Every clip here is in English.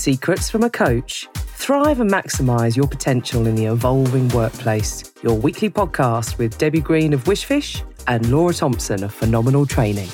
Secrets from a Coach. Thrive and maximise your potential in the evolving workplace. Your weekly podcast with Debbie Green of Wishfish and Laura Thompson of Phenomenal Training.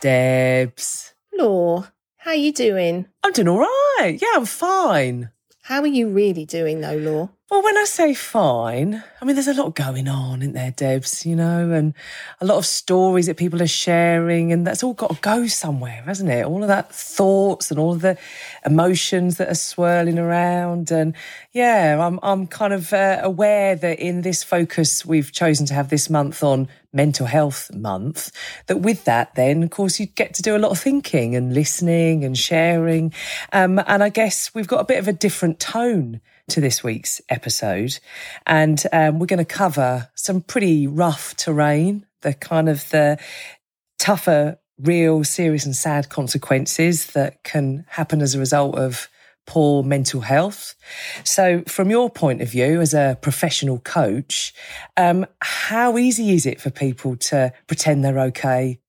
Debs. Law, how are you doing? I'm doing all right. Yeah, I'm fine. How are you really doing though, Law? Well, when I say fine, I mean, there's a lot going on, isn't there, Debs? You know, and a lot of stories that people are sharing, and that's all got to go somewhere, hasn't it? All of that thoughts and all of the emotions that are swirling around. And yeah, I'm, I'm kind of uh, aware that in this focus, we've chosen to have this month on mental health month, that with that, then, of course, you get to do a lot of thinking and listening and sharing. Um, and I guess we've got a bit of a different tone to this week's episode. And um, we're going to cover some pretty rough terrain, the kind of the tougher, real, serious, and sad consequences that can happen as a result of poor mental health. So, from your point of view as a professional coach, um, how easy is it for people to pretend they're okay,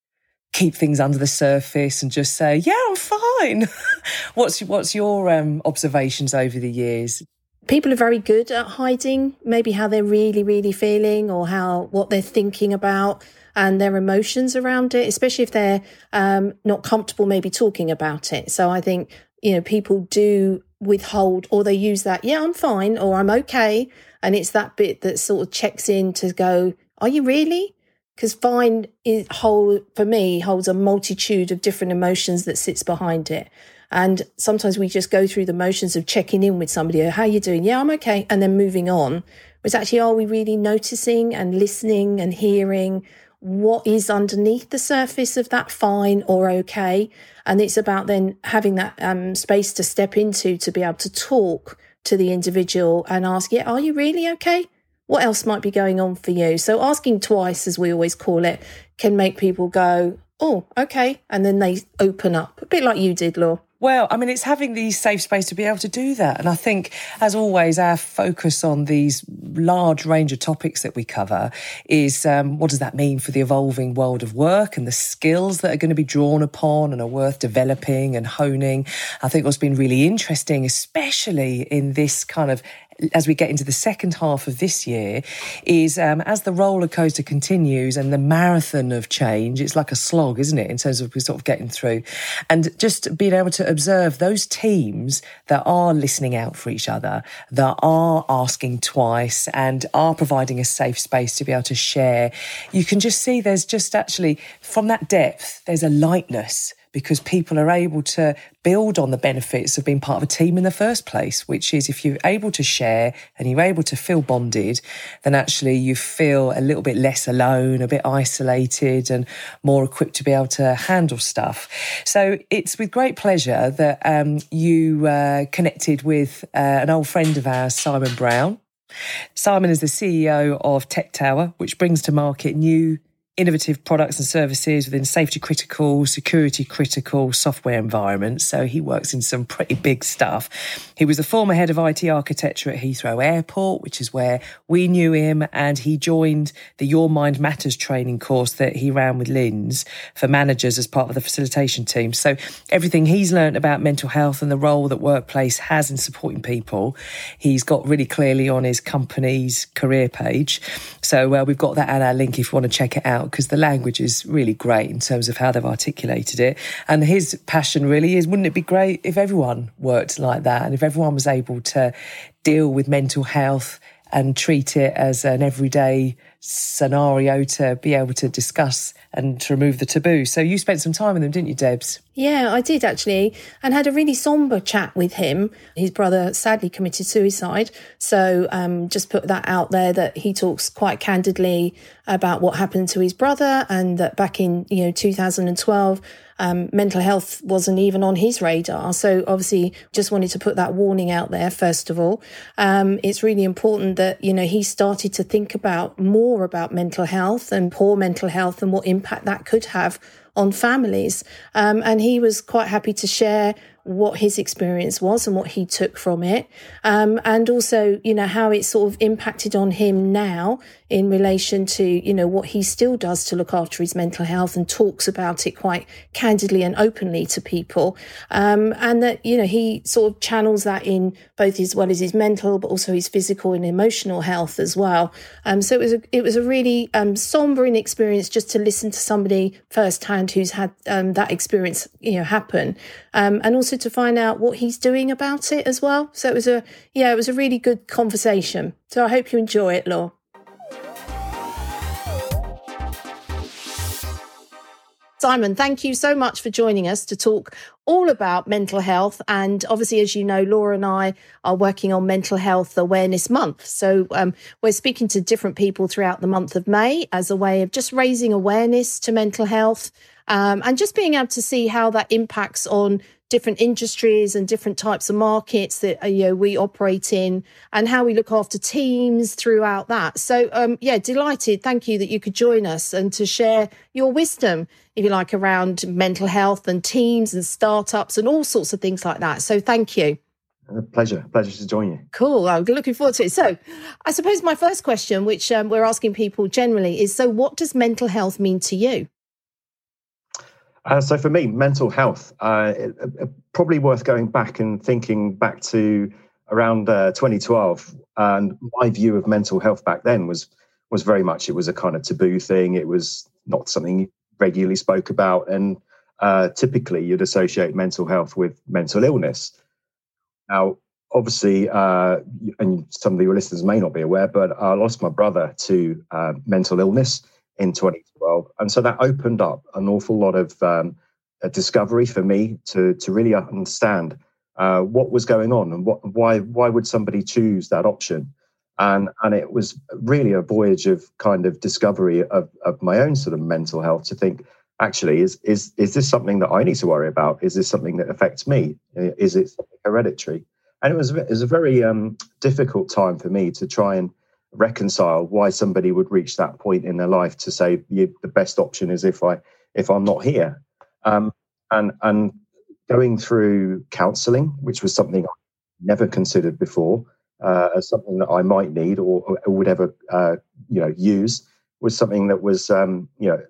keep things under the surface, and just say, "Yeah, I'm fine"? what's what's your um, observations over the years? People are very good at hiding maybe how they're really really feeling or how what they're thinking about and their emotions around it especially if they're um, not comfortable maybe talking about it. So i think you know people do withhold or they use that yeah i'm fine or i'm okay and it's that bit that sort of checks in to go are you really? Because fine is whole for me holds a multitude of different emotions that sits behind it and sometimes we just go through the motions of checking in with somebody. Oh, how are you doing? Yeah, I'm okay. And then moving on. But actually, are we really noticing and listening and hearing what is underneath the surface of that fine or okay? And it's about then having that um, space to step into to be able to talk to the individual and ask, yeah, are you really okay? What else might be going on for you? So asking twice, as we always call it, can make people go, oh, okay. And then they open up, a bit like you did, Law. Well, I mean, it's having the safe space to be able to do that. And I think, as always, our focus on these large range of topics that we cover is um, what does that mean for the evolving world of work and the skills that are going to be drawn upon and are worth developing and honing. I think what's been really interesting, especially in this kind of as we get into the second half of this year is um, as the roller coaster continues and the marathon of change, it's like a slog, isn't it, in terms of sort of getting through. And just being able to observe those teams that are listening out for each other, that are asking twice and are providing a safe space to be able to share, you can just see there's just actually, from that depth, there's a lightness because people are able to build on the benefits of being part of a team in the first place, which is if you're able to share and you're able to feel bonded, then actually you feel a little bit less alone, a bit isolated, and more equipped to be able to handle stuff. So it's with great pleasure that um, you uh, connected with uh, an old friend of ours, Simon Brown. Simon is the CEO of Tech Tower, which brings to market new innovative products and services within safety critical, security critical software environments. So he works in some pretty big stuff. He was the former head of IT architecture at Heathrow Airport, which is where we knew him. And he joined the Your Mind Matters training course that he ran with Linz for managers as part of the facilitation team. So everything he's learned about mental health and the role that workplace has in supporting people, he's got really clearly on his company's career page. So uh, we've got that at our link if you want to check it out out because the language is really great in terms of how they've articulated it. And his passion really is wouldn't it be great if everyone worked like that and if everyone was able to deal with mental health and treat it as an everyday scenario to be able to discuss and to remove the taboo. So you spent some time with him, didn't you, Debs? Yeah, I did actually, and had a really somber chat with him. His brother sadly committed suicide. So um, just put that out there that he talks quite candidly about what happened to his brother and that back in, you know, 2012, um, mental health wasn't even on his radar. So obviously, just wanted to put that warning out there. First of all, um, it's really important that you know he started to think about more about mental health and poor mental health and what impact that could have on families. Um, and he was quite happy to share what his experience was and what he took from it, um, and also you know how it sort of impacted on him now in relation to you know what he still does to look after his mental health and talks about it quite candidly and openly to people, um, and that you know he sort of channels that in both as well as his mental but also his physical and emotional health as well. Um, so it was a it was a really um, sombering experience just to listen to somebody firsthand who's had um, that experience you know happen, um, and also to find out what he's doing about it as well. So it was a yeah, it was a really good conversation. So I hope you enjoy it, Law. Simon, thank you so much for joining us to talk all about mental health. And obviously, as you know, Laura and I are working on Mental Health Awareness Month. So um, we're speaking to different people throughout the month of May as a way of just raising awareness to mental health um, and just being able to see how that impacts on different industries and different types of markets that uh, you know we operate in and how we look after teams throughout that. So um, yeah delighted. Thank you that you could join us and to share your wisdom if you like around mental health and teams and startups and all sorts of things like that. So thank you. A pleasure. Pleasure to join you. Cool. I'm looking forward to it. So i suppose my first question which um, we're asking people generally is so what does mental health mean to you uh, so for me, mental health, uh, it, it, probably worth going back and thinking back to around uh, 2012. And my view of mental health back then was was very much it was a kind of taboo thing. It was not something regularly spoke about, and uh, typically you'd associate mental health with mental illness. Now, obviously, uh, and some of your listeners may not be aware, but I lost my brother to uh, mental illness in 2012. And so that opened up an awful lot of um, discovery for me to, to really understand uh, what was going on and what, why, why would somebody choose that option. And, and it was really a voyage of kind of discovery of, of my own sort of mental health to think, actually, is, is, is this something that I need to worry about? Is this something that affects me? Is it hereditary? And it was, it was a very um, difficult time for me to try and reconcile why somebody would reach that point in their life to say the best option is if I if I'm not here, um, and and going through counselling, which was something I never considered before uh, as something that I might need or, or would ever uh, you know use, was something that was um, you know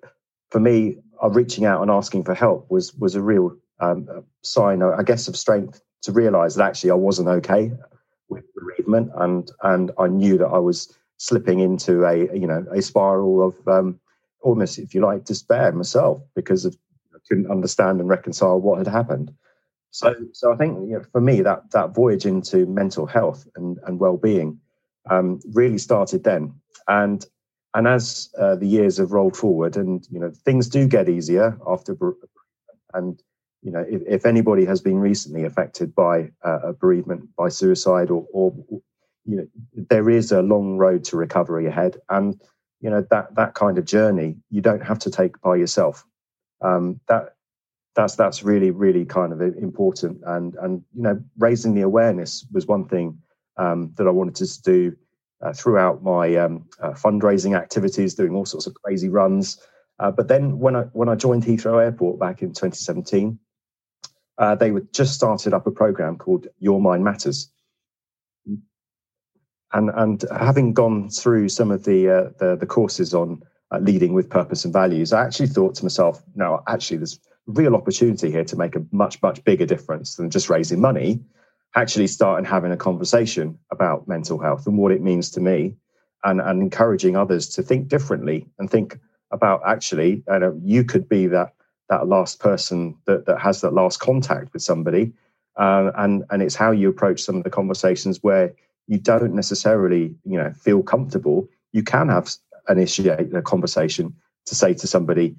for me uh, reaching out and asking for help was was a real um, sign, I guess, of strength to realise that actually I wasn't okay with bereavement, and and I knew that I was slipping into a you know a spiral of um, almost, if you like, despair myself because of I couldn't understand and reconcile what had happened. So, so I think you know, for me that that voyage into mental health and and well being um, really started then, and and as uh, the years have rolled forward, and you know things do get easier after, and you know, if, if anybody has been recently affected by uh, a bereavement, by suicide, or, or you know, there is a long road to recovery ahead, and you know that that kind of journey you don't have to take by yourself. Um, that that's that's really really kind of important, and and you know, raising the awareness was one thing um, that I wanted to do uh, throughout my um, uh, fundraising activities, doing all sorts of crazy runs. Uh, but then when I when I joined Heathrow Airport back in 2017, uh, they were just started up a program called Your Mind Matters. And, and having gone through some of the, uh, the, the, courses on uh, leading with purpose and values, I actually thought to myself, no, actually, there's real opportunity here to make a much, much bigger difference than just raising money. Actually, start and having a conversation about mental health and what it means to me, and, and encouraging others to think differently and think about actually, uh, you could be that that last person that, that has that last contact with somebody. Uh, and and it's how you approach some of the conversations where you don't necessarily you know feel comfortable. You can have initiate a conversation to say to somebody,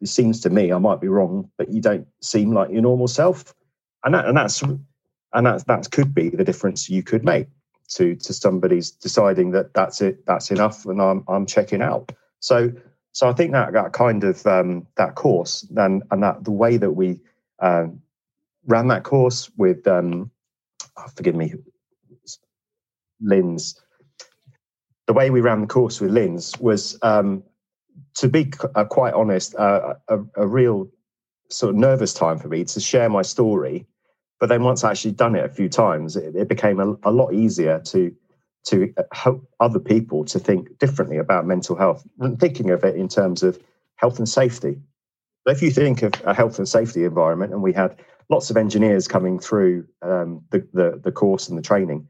"It seems to me I might be wrong, but you don't seem like your normal self," and that and that's and that that could be the difference you could make to to somebody's deciding that that's it, that's enough, and I'm I'm checking out. So so I think that that kind of um, that course and and that the way that we um, ran that course with um, oh, forgive me, Linz. The way we ran the course with Linz was, um, to be uh, quite honest, uh, a, a, real sort of nervous time for me to share my story But then once I actually done it a few times, it, it became a, a lot easier to to help other people to think differently about mental health and thinking of it in terms of health and safety. If you think of a health and safety environment, and we had lots of engineers coming through um, the, the, the course and the training,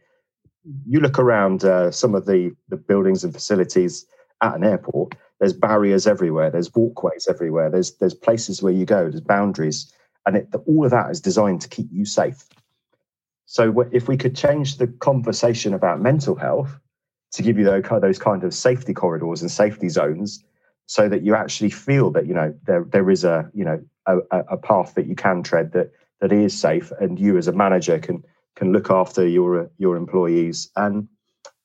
you look around uh, some of the, the buildings and facilities at an airport. There's barriers everywhere. There's walkways everywhere. There's there's places where you go. There's boundaries, and it, all of that is designed to keep you safe. So if we could change the conversation about mental health to give you those kind of safety corridors and safety zones, so that you actually feel that you know there there is a you know a, a path that you can tread that that is safe, and you as a manager can can look after your your employees, and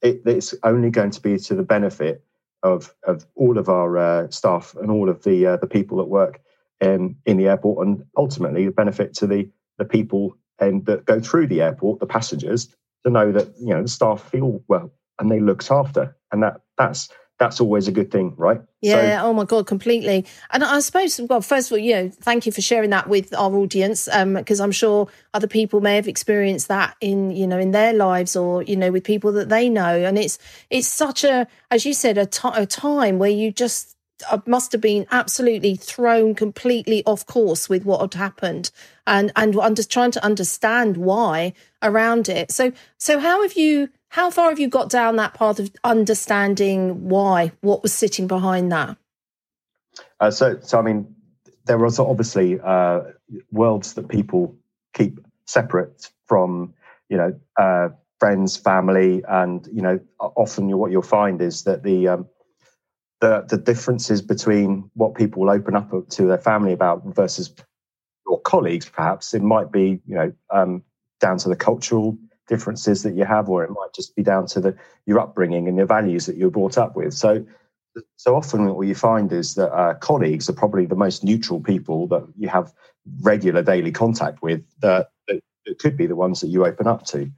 it, it's only going to be to the benefit of of all of our uh, staff and all of the uh, the people that work in in the airport, and ultimately the benefit to the the people and that go through the airport, the passengers, to know that you know the staff feel well and they looked after, and that that's that's always a good thing, right? Yeah. So, oh my God, completely. And I suppose, well, first of all, you know, thank you for sharing that with our audience, because um, I'm sure other people may have experienced that in, you know, in their lives or you know, with people that they know. And it's it's such a, as you said, a, t- a time where you just I must have been absolutely thrown completely off course with what had happened, and and just trying to understand why around it. So so how have you? How far have you got down that path of understanding why? What was sitting behind that? Uh, so so I mean, there was obviously uh, worlds that people keep separate from you know uh, friends, family, and you know often what you'll find is that the um, the the differences between what people will open up to their family about versus your colleagues perhaps. It might be you know um, down to the cultural differences that you have or it might just be down to the your upbringing and your values that you're brought up with. So so often what you find is that uh, colleagues are probably the most neutral people that you have regular daily contact with that, that, that could be the ones that you open up to.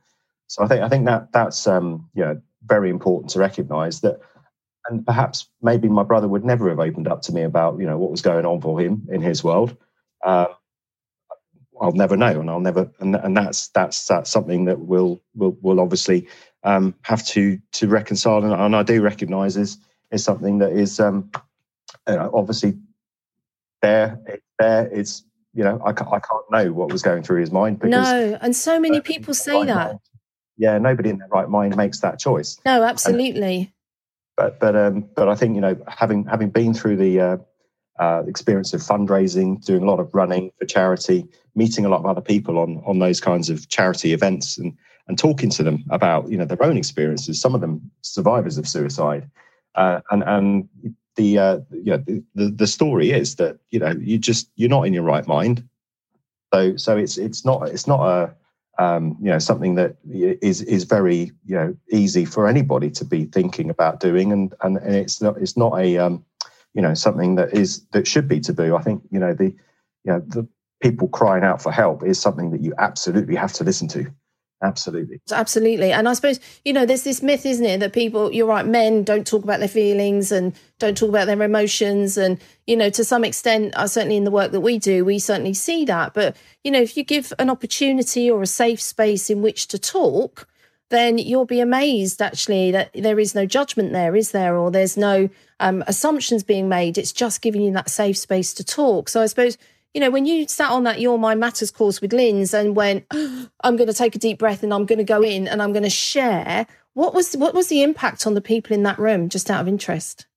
So i think i think that that's um, you know very important to recognize that and perhaps maybe my brother would never have opened up to me about you know what was going on for him in his world. Uh, I'll never know, and I'll never, and, and that's that's that's something that we'll will will obviously um, have to to reconcile, and, and I do recognise is is something that is um, you know, obviously there. It's there. It's you know I, I can't know what was going through his mind. Because, no, and so many people say that. Mind, yeah, nobody in their right mind makes that choice. No, absolutely. And, but but um, but I think you know having having been through the uh, uh, experience of fundraising, doing a lot of running for charity, meeting a lot of other people on on those kinds of charity events, and and talking to them about you know their own experiences. Some of them survivors of suicide, uh, and and the uh, you know the, the story is that you know you just you're not in your right mind. So so it's it's not it's not a um, you know something that is is very you know easy for anybody to be thinking about doing. And and, and it's not it's not a um, you know something that is that should be taboo. I think you know the you know the people crying out for help is something that you absolutely have to listen to Absolutely. Absolutely. And I suppose, you know, there's this myth, isn't it, that people, you're right, men don't talk about their feelings and don't talk about their emotions. And, you know, to some extent, uh, certainly in the work that we do, we certainly see that. But, you know, if you give an opportunity or a safe space in which to talk, then you'll be amazed actually that there is no judgment there, is there? Or there's no um, assumptions being made. It's just giving you that safe space to talk. So I suppose you know, when you sat on that Your Mind Matters course with Linz and went, oh, I'm going to take a deep breath and I'm going to go in and I'm going to share, what was what was the impact on the people in that room, just out of interest?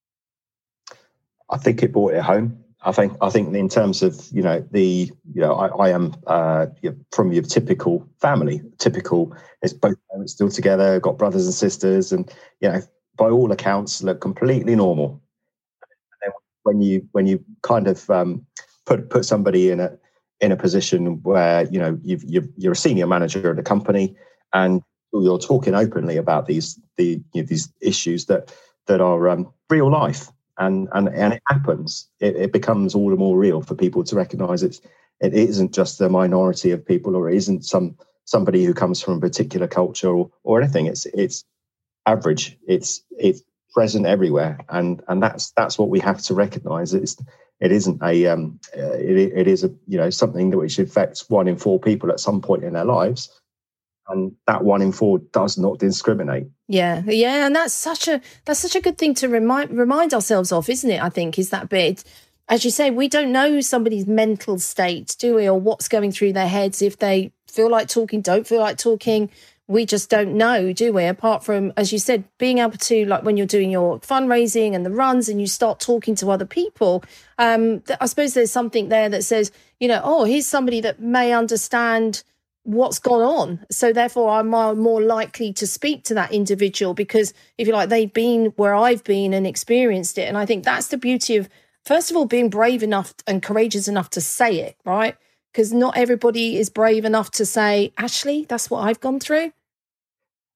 I think it brought it home. I think I think in terms of you know the you know I, I am uh, from your typical family. Typical is both parents still together, got brothers and sisters, and you know by all accounts look completely normal. When you when you kind of um, put put somebody in a in a position where you know you've, you are a senior manager at a company and you're talking openly about these the you know, these issues that that are um, real life and and and it happens. It, it, becomes all the more real for people to recognize it's it isn't just the minority of people or it isn't some somebody who comes from a particular culture or, or anything. It's it's average. It's it's present everywhere. And and that's that's what we have to recognize. It's it isn't a um, uh, it, it is a you know something that which affects one in four people at some point in their lives. And that one in four does not discriminate. Yeah yeah and that's such a that's such a good thing to remind remind ourselves of isn't it i think is that bit as you say we don't know somebody's mental state do we or what's going through their heads if they feel like talking don't feel like talking we just don't know, do we? Apart from, as you said, being able to, like when you're doing your fundraising and the runs and you start talking to other people, um, I suppose there's something there that says, you know, oh, here's somebody that may understand what's gone on. So therefore, I'm more likely to speak to that individual because, if you like, they've been where I've been and experienced it. And I think that's the beauty of, first of all, being brave enough and courageous enough to say it, right? Because not everybody is brave enough to say, actually, that's what I've gone through.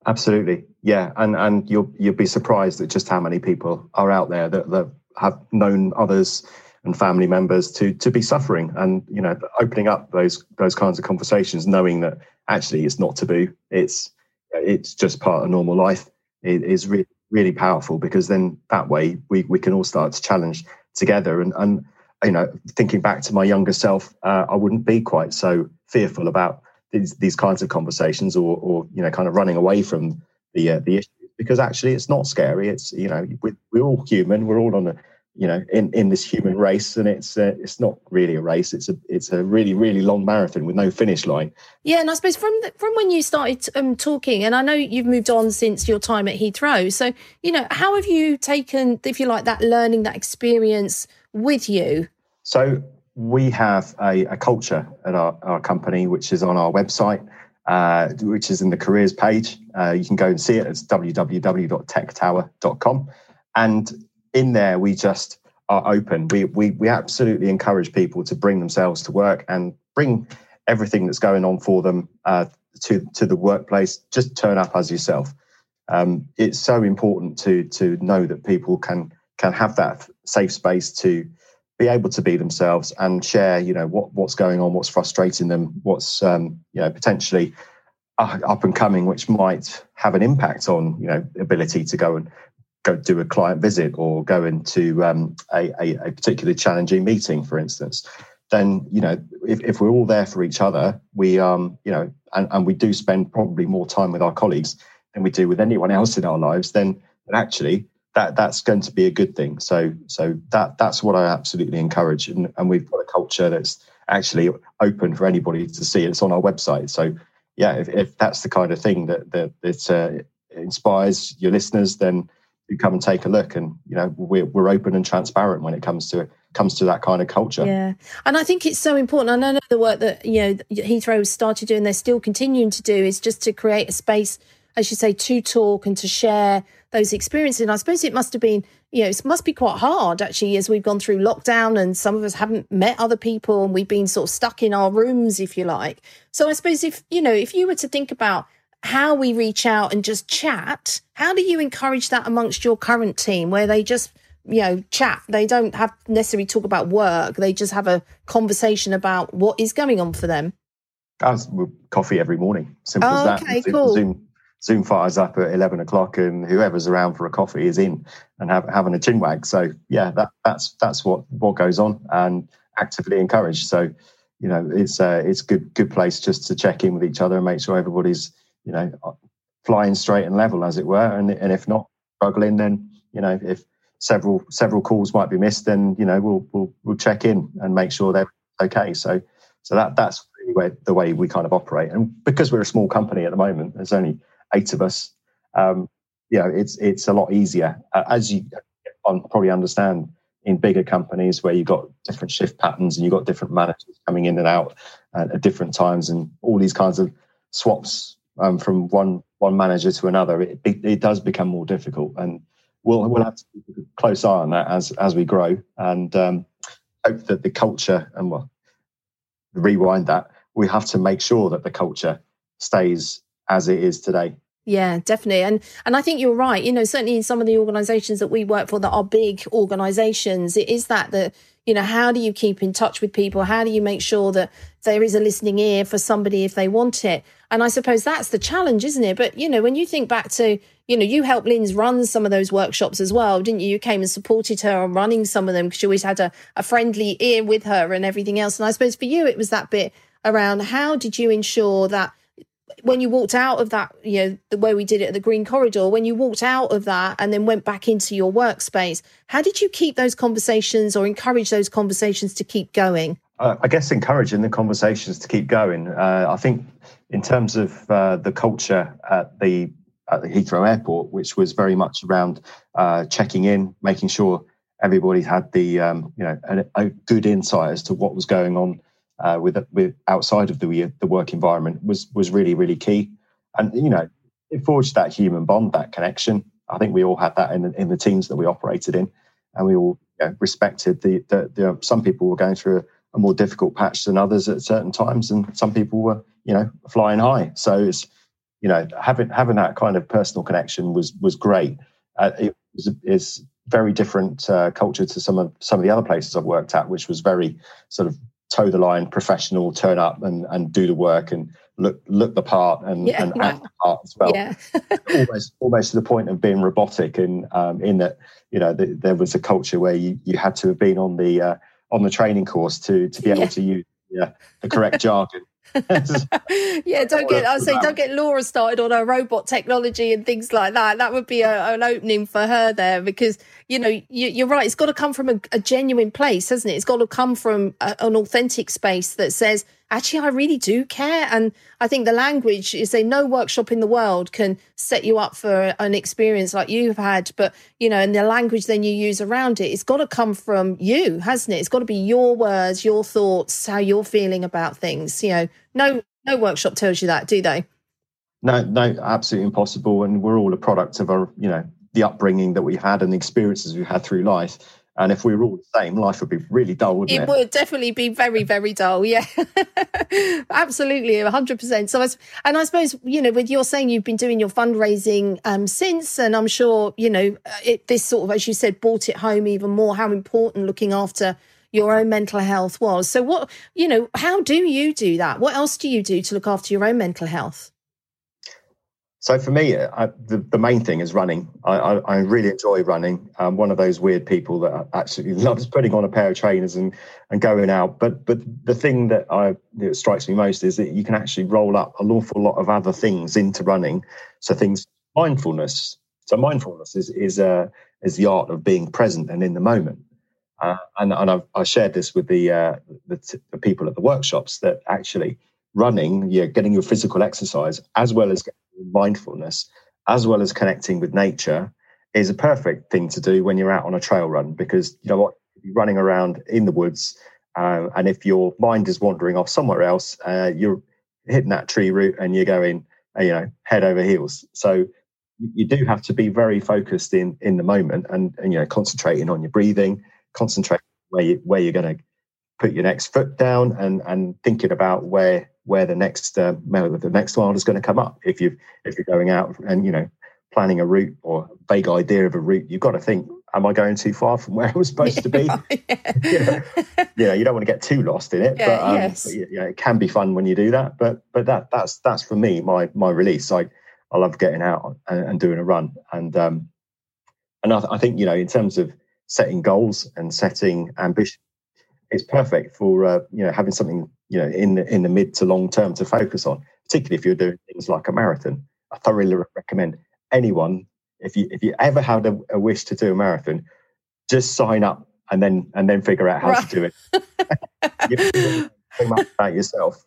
Absolutely, yeah, and and you'll you'll be surprised at just how many people are out there that, that have known others and family members to to be suffering, and you know, opening up those those kinds of conversations, knowing that actually it's not taboo, it's it's just part of normal life, it is really really powerful because then that way we we can all start to challenge together and and you know, thinking back to my younger self, uh, I wouldn't be quite so fearful about these these kinds of conversations, or or you know, kind of running away from the uh, the issue because actually it's not scary. It's you know, we, we're all human. We're all on a you know in, in this human race, and it's uh, it's not really a race. It's a it's a really really long marathon with no finish line. Yeah, and I suppose from the, from when you started um, talking, and I know you've moved on since your time at Heathrow. So you know, how have you taken, if you like, that learning, that experience? with you? So we have a, a culture at our, our, company, which is on our website, uh, which is in the careers page. Uh, you can go and see it. It's www.techtower.com. And in there, we just are open. We, we, we absolutely encourage people to bring themselves to work and bring everything that's going on for them uh, to, to the workplace. Just turn up as yourself. Um, it's so important to to know that people can can have that safe space to be able to be themselves and share, you know, what what's going on, what's frustrating them, what's um, you know potentially up and coming, which might have an impact on you know ability to go and go do a client visit or go into um, a, a, a particularly challenging meeting, for instance. Then you know if, if we're all there for each other, we um you know and, and we do spend probably more time with our colleagues than we do with anyone else in our lives. Then, actually that that's going to be a good thing. So so that that's what I absolutely encourage, and, and we've got a culture that's actually open for anybody to see. It's on our website. So yeah, if, if that's the kind of thing that that, that uh, inspires your listeners, then come and take a look. And you know we're we're open and transparent when it comes to comes to that kind of culture. Yeah, and I think it's so important. I know the work that you know Heathrow started doing, they're still continuing to do, is just to create a space, as you say, to talk and to share those experiences. And I suppose it must have been, you know, it must be quite hard actually as we've gone through lockdown and some of us haven't met other people and we've been sort of stuck in our rooms, if you like. So I suppose if, you know, if you were to think about how we reach out and just chat, how do you encourage that amongst your current team where they just, you know, chat? They don't have necessarily talk about work, they just have a conversation about what is going on for them. As coffee every morning. Simple oh, as that. Okay, cool. Zoom, Zoom fires up at 11 o'clock and whoever's around for a coffee is in and have, having a chin wag. So yeah, that, that's, that's what, what goes on and actively encouraged. So, you know, it's a, it's good, good place just to check in with each other and make sure everybody's, you know, flying straight and level as it were. And, and if not struggling, then, you know, if several, several calls might be missed, then, you know, we'll, we'll, we'll check in and make sure they're okay. So, so that, that's really where the way we kind of operate. And because we're a small company at the moment, there's only eight of us, um, you know, it's it's a lot easier uh, as you probably understand in bigger companies where you've got different shift patterns and you've got different managers coming in and out at, at different times and all these kinds of swaps um, from one one manager to another. It, it, does become more difficult, and we'll we'll have to keep a close eye on that as as we grow and um, hope that the culture and well rewind that we have to make sure that the culture stays as it is today. Yeah, definitely. And and I think you're right. You know, certainly in some of the organizations that we work for that are big organizations, it is that that you know, how do you keep in touch with people? How do you make sure that there is a listening ear for somebody if they want it? And I suppose that's the challenge, isn't it? But you know, when you think back to, you know, you helped Linz run some of those workshops as well, didn't you? You came and supported her on running some of them because she always had a, a friendly ear with her and everything else. And I suppose for you it was that bit around how did you ensure that when you walked out of that, you know, the way we did it at the Green Corridor, when you walked out of that and then went back into your workspace, how did you keep those conversations or encourage those conversations to keep going? Uh, I guess encouraging the conversations to keep going. Uh, I think in terms of uh, the culture at the at the Heathrow Airport, which was very much around uh, checking in, making sure everybody had the um, you know a, a good insight as to what was going on uh, with with outside of the the work environment was was really really key, and you know it forged that human bond, that connection. I think we all had that in the, in the teams that we operated in, and we all you know, respected the, the, the some people were going through a, a, more difficult patch than others at certain times, and some people were you know flying high. So it's you know having having that kind of personal connection was was great. Uh, it was is very different uh, culture to some of some of the other places I've worked at, which was very sort of toe the line, professional, turn up and, and do the work and look look the part and, yeah, and act the part as well. Yeah. almost almost to the point of being robotic and um, in that you know the, there was a culture where you, you had to have been on the uh, on the training course to to be able yeah. to use the, the correct jargon yeah, don't get I say don't get Laura started on her robot technology and things like that. That would be a, an opening for her there because you know you, are right. It's got to come from a, a, genuine place, hasn't it? It's got to come from a, an authentic space that says, actually, I really do care. And I think the language is say no workshop in the world can set you up for an experience like you've had. But, you know, and the language then you use around it, it's got to come from you, hasn't it? It's got to be your words, your thoughts, how you're feeling about things. You know, no, no workshop tells you that, do they? No, no, absolutely impossible. And we're all a product of our, you know, the upbringing that we've had and the experiences we've had through life. And if we were all the same, life would be really dull, wouldn't it? It would definitely be very, very dull. Yeah, absolutely, 100%. So, and I suppose, you know, with your saying you've been doing your fundraising um, since, and I'm sure, you know, it, this sort of, as you said, brought it home even more how important looking after your own mental health was. So, what, you know, how do you do that? What else do you do to look after your own mental health? So for me, I, the, the main thing is running. I, I, I really enjoy running. I'm one of those weird people that actually loves putting on a pair of trainers and, and going out. But but the thing that I that strikes me most is that you can actually roll up an awful lot of other things into running. So things mindfulness. So mindfulness is is uh, is the art of being present and in the moment. Uh, and and I've I shared this with the, uh, the the people at the workshops that actually running, you're getting your physical exercise as well as mindfulness, as well as connecting with nature, is a perfect thing to do when you're out on a trail run because you know what, you're running around in the woods, uh, and if your mind is wandering off somewhere else, uh, you're hitting that tree root and you're going, uh, you know, head over heels. So you do have to be very focused in in the moment and, and you know concentrating on your breathing, concentrating where you where you're going to put your next foot down and and thinking about where where the next uh, the next mile is going to come up. If you if you're going out and you know planning a route or vague idea of a route, you've got to think: Am I going too far from where I was supposed to be? yeah. you, know, you, know, you don't want to get too lost in it, yeah, but, um, yes. but you know, it can be fun when you do that. But but that that's that's for me my my release. I I love getting out and, and doing a run, and um, and I, I think you know in terms of setting goals and setting ambition it's perfect for uh, you know having something you know in the in the mid to long term to focus on, particularly if you're doing things like a marathon. I thoroughly recommend anyone if you if you ever had a, a wish to do a marathon, just sign up and then and then figure out how right. to do it. much about yourself.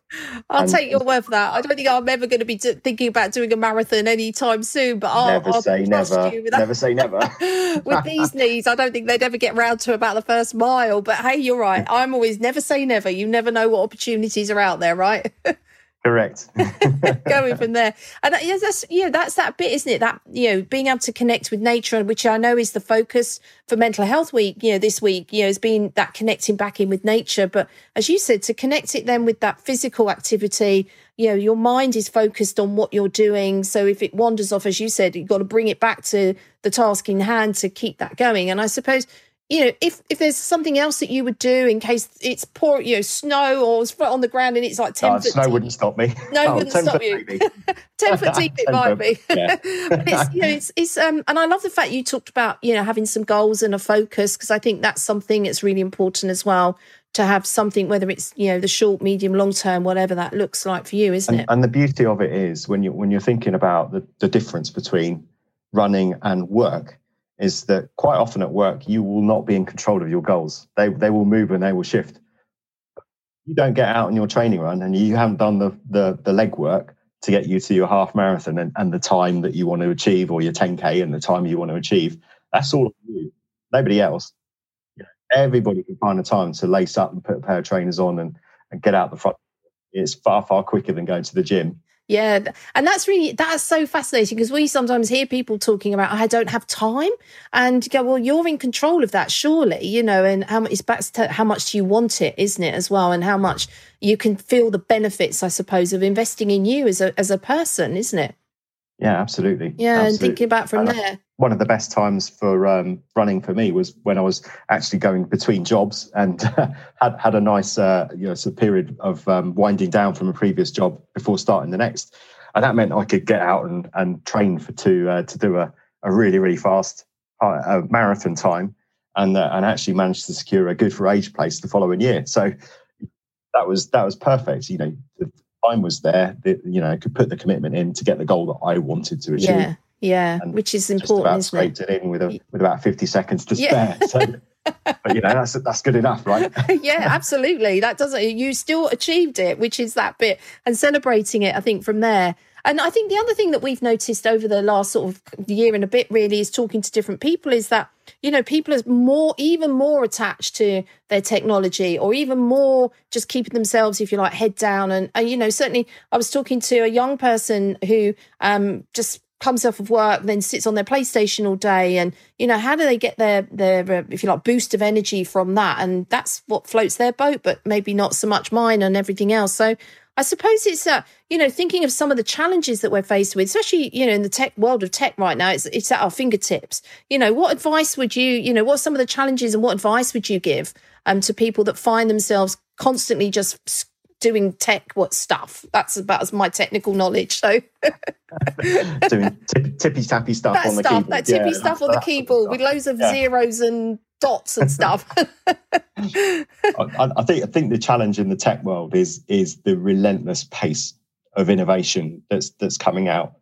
I'll and, take your word for that. I don't think I'm ever going to be d- thinking about doing a marathon anytime soon. But I'll never I'll say never. Never say never. with these knees, I don't think they'd ever get round to about the first mile. But hey, you're right. I'm always never say never. You never know what opportunities are out there, right? Correct. Going from there, and yeah, that's know that's that bit, isn't it? That you know being able to connect with nature, which I know is the focus for Mental Health Week. You know, this week, you know, has been that connecting back in with nature. But as you said, to connect it then with that physical activity, you know, your mind is focused on what you're doing. So if it wanders off, as you said, you've got to bring it back to the task in hand to keep that going. And I suppose you know, if if there's something else that you would do in case it's poor, you know, snow or it's on the ground and it's like ten oh, foot snow deep. wouldn't stop me. No, oh, wouldn't stop you. ten foot deep, it might be. Yeah. but it's, you know, it's it's um, and I love the fact you talked about you know having some goals and a focus because I think that's something that's really important as well to have something whether it's you know the short, medium, long term, whatever that looks like for you, isn't and, it? And the beauty of it is when you when you're thinking about the, the difference between running and work is that quite often at work you will not be in control of your goals. They they will move and they will shift. You don't get out on your training run and you haven't done the the, the leg work to get you to your half marathon and, and the time that you want to achieve or your 10k and the time you want to achieve. That's all you. Nobody else. Everybody can find a time to lace up and put a pair of trainers on and, and get out the front. It's far, far quicker than going to the gym yeah, and that's really that's so fascinating because we sometimes hear people talking about I don't have time, and go, well, you're in control of that, surely, you know, and how much it's back to how much do you want it, isn't it, as well, and how much you can feel the benefits, I suppose, of investing in you as a as a person, isn't it? Yeah, absolutely. Yeah, absolutely. and thinking about from and there. One of the best times for um, running for me was when I was actually going between jobs and had had a nice uh, you know sort of period of um, winding down from a previous job before starting the next, and that meant I could get out and, and train for to uh, to do a, a really really fast uh, marathon time, and uh, and actually managed to secure a good for age place the following year. So that was that was perfect. You know, time was there, that, you know, I could put the commitment in to get the goal that I wanted to achieve. Yeah, yeah, and which is important, about isn't it? in with a, with about fifty seconds to spare. Yeah. So, but you know, that's that's good enough, right? yeah, absolutely. That doesn't. You still achieved it, which is that bit, and celebrating it. I think from there and I think the other thing that we've noticed over the last sort of year and a bit really is talking to different people is that, you know, people are more, even more attached to their technology or even more just keeping themselves, if you like, head down. And, and you know, certainly I was talking to a young person who um, just comes off of work, then sits on their PlayStation all day, and you know how do they get their their uh, if you like boost of energy from that? And that's what floats their boat, but maybe not so much mine and everything else. So I suppose it's uh, you know thinking of some of the challenges that we're faced with, especially you know in the tech world of tech right now. It's it's at our fingertips. You know, what advice would you you know what some of the challenges and what advice would you give um to people that find themselves constantly just doing tech what stuff? That's about as my technical knowledge. So doing tippy tappy stuff that on the stuff, keyboard. That tippy yeah, stuff on the keyboard with loads of yeah. zeros and dots and stuff. I, I, think I think the challenge in the tech world is is the relentless pace of innovation that's that's coming out,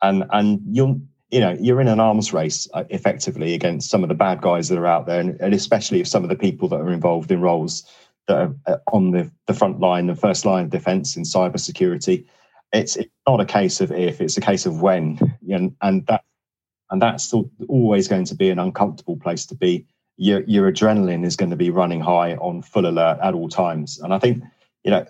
and and you're you know you're in an arms race uh, effectively against some of the bad guys that are out there, and, and especially if some of the people that are involved in roles that are uh, on the, the front line, the first line of defence in cybersecurity. It's, it's not a case of if; it's a case of when, and and that and that's always going to be an uncomfortable place to be your your adrenaline is going to be running high on full alert at all times. And I think you know,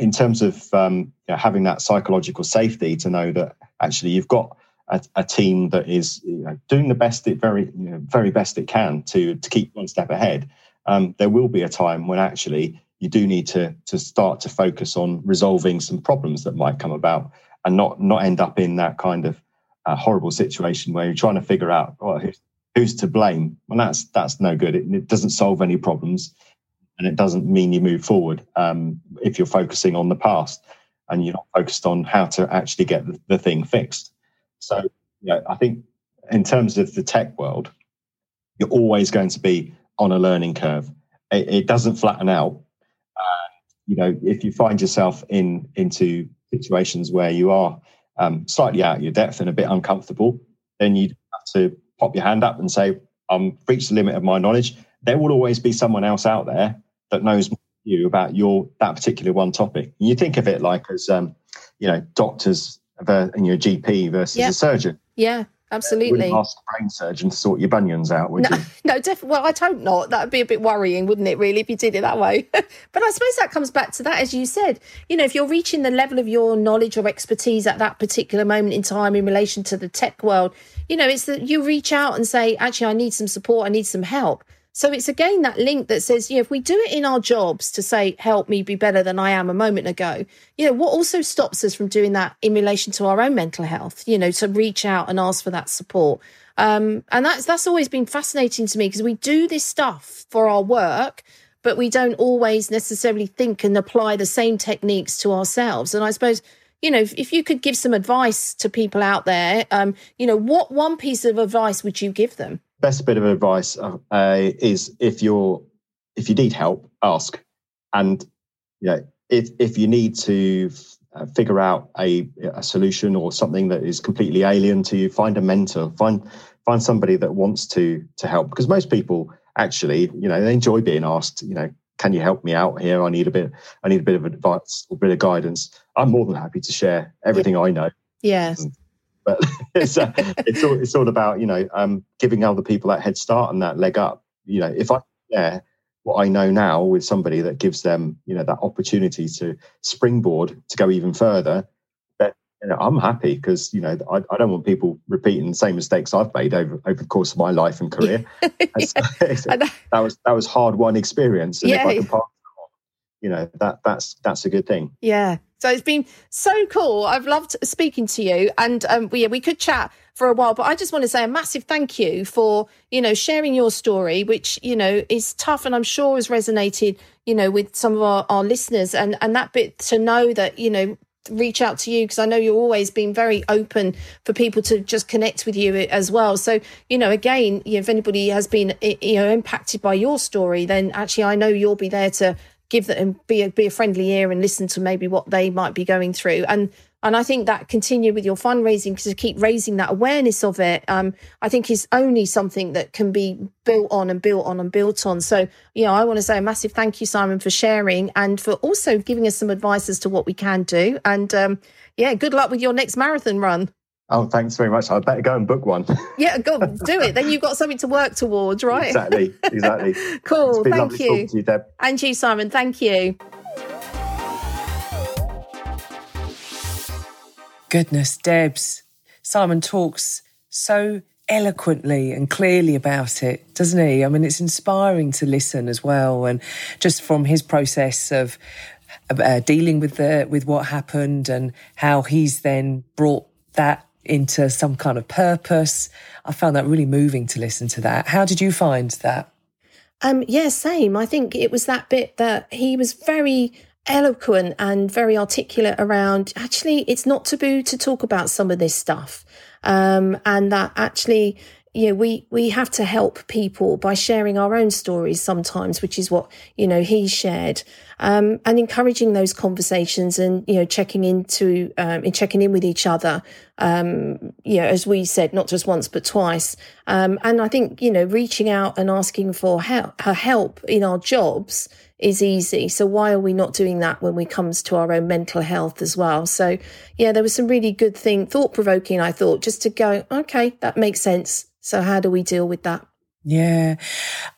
in terms of um, you know, having that psychological safety to know that actually you've got a, a team that is you know, doing the best it very you know, very best it can to to keep one step ahead. Um, there will be a time when actually you do need to to start to focus on resolving some problems that might come about and not not end up in that kind of uh, horrible situation where you're trying to figure out well, who's who's to blame? Well, that's that's no good. It, it doesn't solve any problems, and it doesn't mean you move forward um, if you're focusing on the past and you're not focused on how to actually get the, the thing fixed. So, yeah, I think in terms of the tech world, you're always going to be on a learning curve. It, it doesn't flatten out. Uh, you know, if you find yourself in into situations where you are um, slightly out of your depth and a bit uncomfortable, then you have to pop your hand up and say, I'm reached the limit of my knowledge. There will always be someone else out there that knows you about your that particular one topic. And you think of it like as um, you know, doctors and your GP versus yeah. a surgeon. Yeah. Absolutely. You ask a brain surgeon to sort your bunions out, would no, you? No, definitely. Well, I don't not. That would be a bit worrying, wouldn't it, really, if you did it that way? but I suppose that comes back to that, as you said. You know, if you're reaching the level of your knowledge or expertise at that particular moment in time in relation to the tech world, you know, it's that you reach out and say, actually, I need some support, I need some help. So it's again that link that says, you know, if we do it in our jobs to say, help me be better than I am a moment ago, you know, what also stops us from doing that in relation to our own mental health, you know, to reach out and ask for that support. Um, and that's that's always been fascinating to me because we do this stuff for our work, but we don't always necessarily think and apply the same techniques to ourselves. And I suppose you know, if, if, you could give some advice to people out there, um, you know, what one piece of advice would you give them? Best bit of advice uh, uh, is if you're if you need help, ask, and you know if if you need to uh, figure out a, a solution or something that is completely alien to you, find a mentor, find find somebody that wants to to help. Because most people actually you know they enjoy being asked you know can you help me out here? I need a bit i need a bit of advice or a bit of guidance. I'm more than happy to share everything yeah. i know. Yes but it's uh, it's all it's all about you know um, giving other people that head start and that leg up. You know, if I share what I know now with somebody that gives them you know that opportunity to springboard to go even further, you know, I'm happy because you know I, I don't want people repeating the same mistakes I've made over over the course of my life and career. so, that was that was hard won experience, and yeah. if I can pass you know that that's that's a good thing yeah so it's been so cool i've loved speaking to you and um we, we could chat for a while but i just want to say a massive thank you for you know sharing your story which you know is tough and i'm sure has resonated you know with some of our, our listeners and and that bit to know that you know reach out to you because I know you're always been very open for people to just connect with you as well. So, you know, again, if anybody has been, you know, impacted by your story, then actually I know you'll be there to give them be a be a friendly ear and listen to maybe what they might be going through and and I think that continue with your fundraising to keep raising that awareness of it, um, I think is only something that can be built on and built on and built on. So, you know, I want to say a massive thank you, Simon, for sharing and for also giving us some advice as to what we can do. And um, yeah, good luck with your next marathon run. Oh, thanks very much. I'd better go and book one. yeah, go do it. Then you've got something to work towards, right? Exactly. Exactly. cool. Thank you. you, Deb. And you, Simon. Thank you. Goodness, Debs. Simon talks so eloquently and clearly about it, doesn't he? I mean, it's inspiring to listen as well, and just from his process of uh, dealing with the with what happened and how he's then brought that into some kind of purpose. I found that really moving to listen to that. How did you find that? Um, yeah, same. I think it was that bit that he was very eloquent and very articulate around actually it's not taboo to talk about some of this stuff. Um, and that actually you know, we we have to help people by sharing our own stories sometimes, which is what you know he shared, um, and encouraging those conversations and you know checking into um, and checking in with each other. Um, you know, as we said, not just once but twice. Um, and I think you know reaching out and asking for help, her help in our jobs is easy. So why are we not doing that when it comes to our own mental health as well? So yeah, there was some really good thing, thought provoking. I thought just to go, okay, that makes sense so how do we deal with that? Yeah,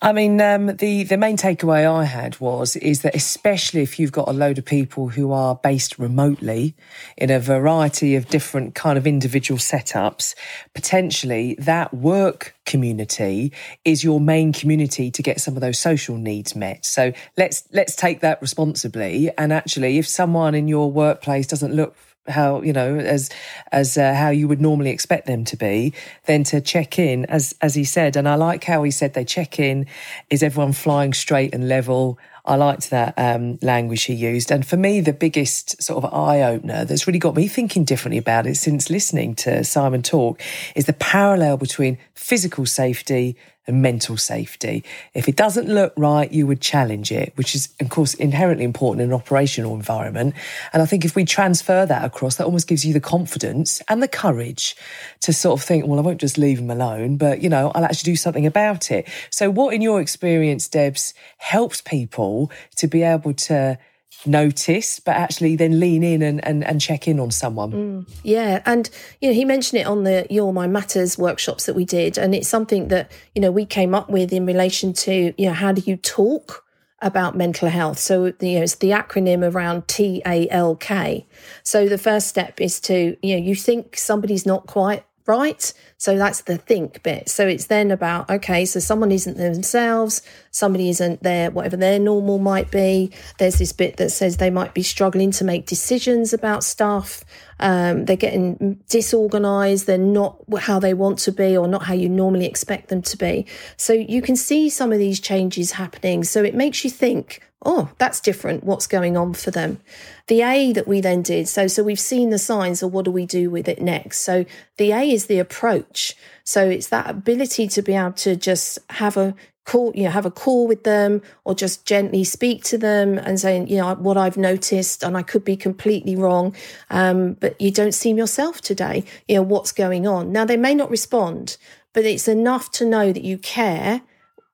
I mean, um, the the main takeaway I had was is that especially if you've got a load of people who are based remotely in a variety of different kind of individual setups, potentially that work community is your main community to get some of those social needs met. So let's let's take that responsibly. And actually, if someone in your workplace doesn't look how you know as as uh, how you would normally expect them to be then to check in as as he said and i like how he said they check in is everyone flying straight and level I liked that um, language he used. And for me, the biggest sort of eye opener that's really got me thinking differently about it since listening to Simon talk is the parallel between physical safety and mental safety. If it doesn't look right, you would challenge it, which is, of course, inherently important in an operational environment. And I think if we transfer that across, that almost gives you the confidence and the courage to sort of think, well, I won't just leave him alone, but, you know, I'll actually do something about it. So, what in your experience, Debs, helps people to be able to notice, but actually then lean in and, and, and check in on someone. Mm, yeah. And, you know, he mentioned it on the Your Mind Matters workshops that we did. And it's something that, you know, we came up with in relation to, you know, how do you talk about mental health? So, you know, it's the acronym around T A L K. So the first step is to, you know, you think somebody's not quite right? So that's the think bit. So it's then about, okay, so someone isn't themselves, somebody isn't there, whatever their normal might be. There's this bit that says they might be struggling to make decisions about stuff. Um, they're getting disorganized. They're not how they want to be or not how you normally expect them to be. So you can see some of these changes happening. So it makes you think, oh, that's different. What's going on for them? The A that we then did, so so we've seen the signs, so what do we do with it next? So the A is the approach. So it's that ability to be able to just have a call, you know, have a call with them or just gently speak to them and saying, you know, what I've noticed and I could be completely wrong. Um, but you don't seem yourself today. You know, what's going on? Now they may not respond, but it's enough to know that you care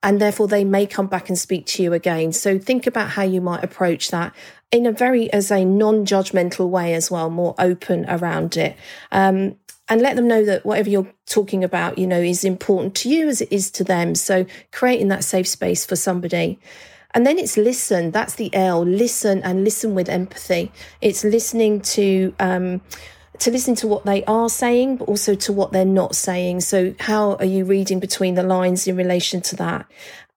and therefore they may come back and speak to you again. So think about how you might approach that in a very as a non-judgmental way as well, more open around it. Um, and let them know that whatever you're talking about, you know, is important to you as it is to them. So creating that safe space for somebody. And then it's listen. That's the L. Listen and listen with empathy. It's listening to um, to listen to what they are saying, but also to what they're not saying. So, how are you reading between the lines in relation to that?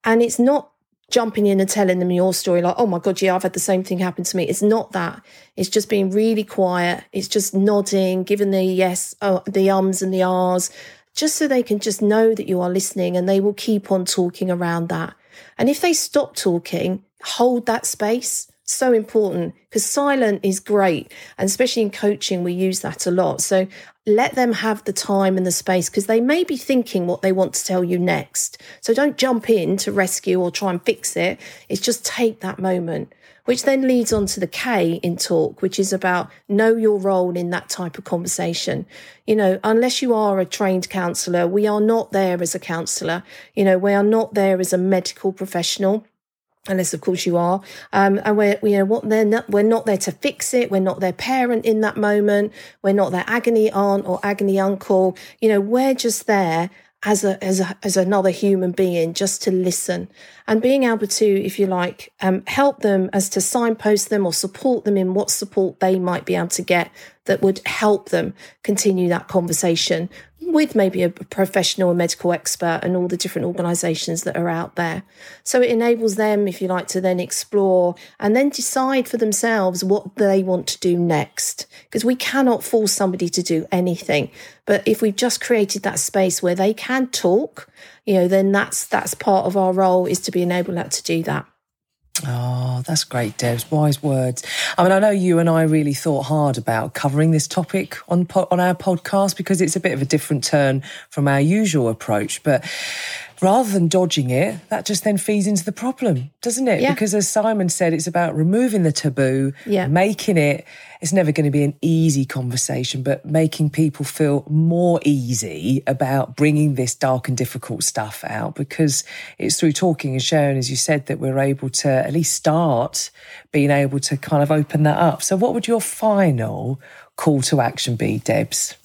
And it's not jumping in and telling them your story, like, oh my God, yeah, I've had the same thing happen to me. It's not that. It's just being really quiet. It's just nodding, giving the yes, oh, the ums and the ahs, just so they can just know that you are listening and they will keep on talking around that. And if they stop talking, hold that space so important because silent is great and especially in coaching we use that a lot so let them have the time and the space because they may be thinking what they want to tell you next so don't jump in to rescue or try and fix it it's just take that moment which then leads on to the K in talk, which is about know your role in that type of conversation. You know, unless you are a trained counsellor, we are not there as a counsellor. You know, we are not there as a medical professional unless of course you are. Um, and we're you know what they're not we're not there to fix it. We're not their parent in that moment. We're not their agony aunt or agony uncle. You know we're just there as a as a as another human being just to listen and being able to if you like um, help them as to signpost them or support them in what support they might be able to get that would help them continue that conversation with maybe a professional a medical expert and all the different organizations that are out there. So it enables them if you like to then explore and then decide for themselves what they want to do next. Because we cannot force somebody to do anything. But if we've just created that space where they can talk you know then that's that's part of our role is to be enabled to do that Oh, that's great, Debs. Wise words. I mean, I know you and I really thought hard about covering this topic on on our podcast because it's a bit of a different turn from our usual approach. But rather than dodging it, that just then feeds into the problem, doesn't it? Yeah. Because as Simon said, it's about removing the taboo, yeah. making it, it's never going to be an easy conversation, but making people feel more easy about bringing this dark and difficult stuff out because it's through talking and sharing, as you said, that we're able to at least start being able to kind of open that up. So, what would your final call to action be, Debs?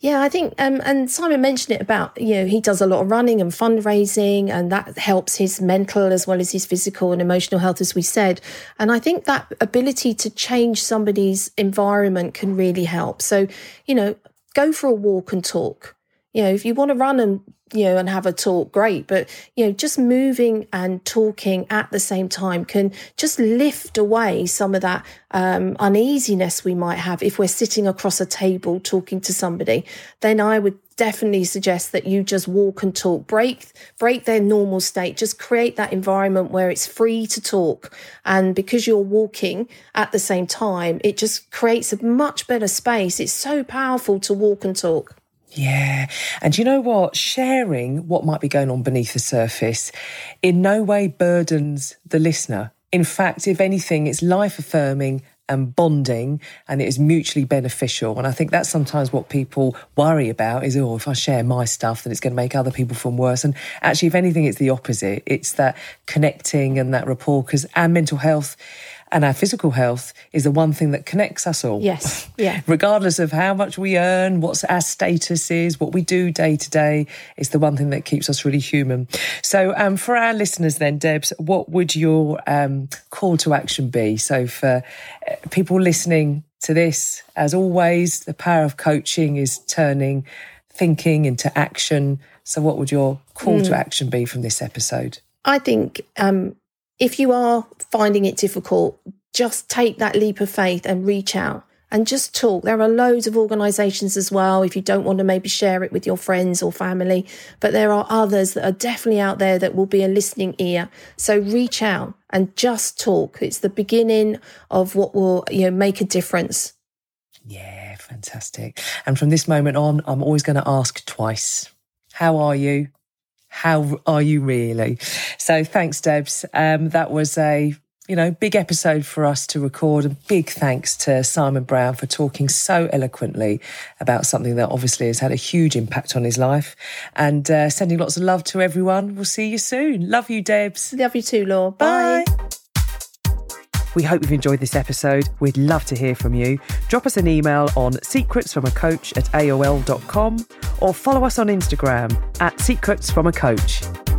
Yeah, I think, um, and Simon mentioned it about, you know, he does a lot of running and fundraising, and that helps his mental as well as his physical and emotional health, as we said. And I think that ability to change somebody's environment can really help. So, you know, go for a walk and talk. You know, if you want to run and you know, and have a talk, great. But, you know, just moving and talking at the same time can just lift away some of that um, uneasiness we might have if we're sitting across a table talking to somebody. Then I would definitely suggest that you just walk and talk. Break break their normal state. Just create that environment where it's free to talk. And because you're walking at the same time it just creates a much better space. It's so powerful to walk and talk yeah. And you know what? Sharing what might be going on beneath the surface in no way burdens the listener. In fact, if anything, it's life affirming and bonding and it is mutually beneficial. And I think that's sometimes what people worry about is, oh, if I share my stuff, then it's going to make other people feel worse. And actually, if anything, it's the opposite. It's that connecting and that rapport because our mental health And our physical health is the one thing that connects us all. Yes. Yeah. Regardless of how much we earn, what our status is, what we do day to day, it's the one thing that keeps us really human. So, um, for our listeners, then, Debs, what would your um, call to action be? So, for uh, people listening to this, as always, the power of coaching is turning thinking into action. So, what would your call mm. to action be from this episode? I think um, if you are finding it difficult, just take that leap of faith and reach out and just talk. There are loads of organizations as well, if you don't want to maybe share it with your friends or family, but there are others that are definitely out there that will be a listening ear. So reach out and just talk. It's the beginning of what will, you know, make a difference. Yeah, fantastic. And from this moment on, I'm always going to ask twice. How are you? How are you really? So thanks, Debs. Um, that was a you know, big episode for us to record. And big thanks to Simon Brown for talking so eloquently about something that obviously has had a huge impact on his life. And uh, sending lots of love to everyone. We'll see you soon. Love you, Debs. Love you too, Law. Bye. Bye. We hope you've enjoyed this episode. We'd love to hear from you. Drop us an email on secretsfromacoach at aol.com or follow us on Instagram at secretsfromacoach.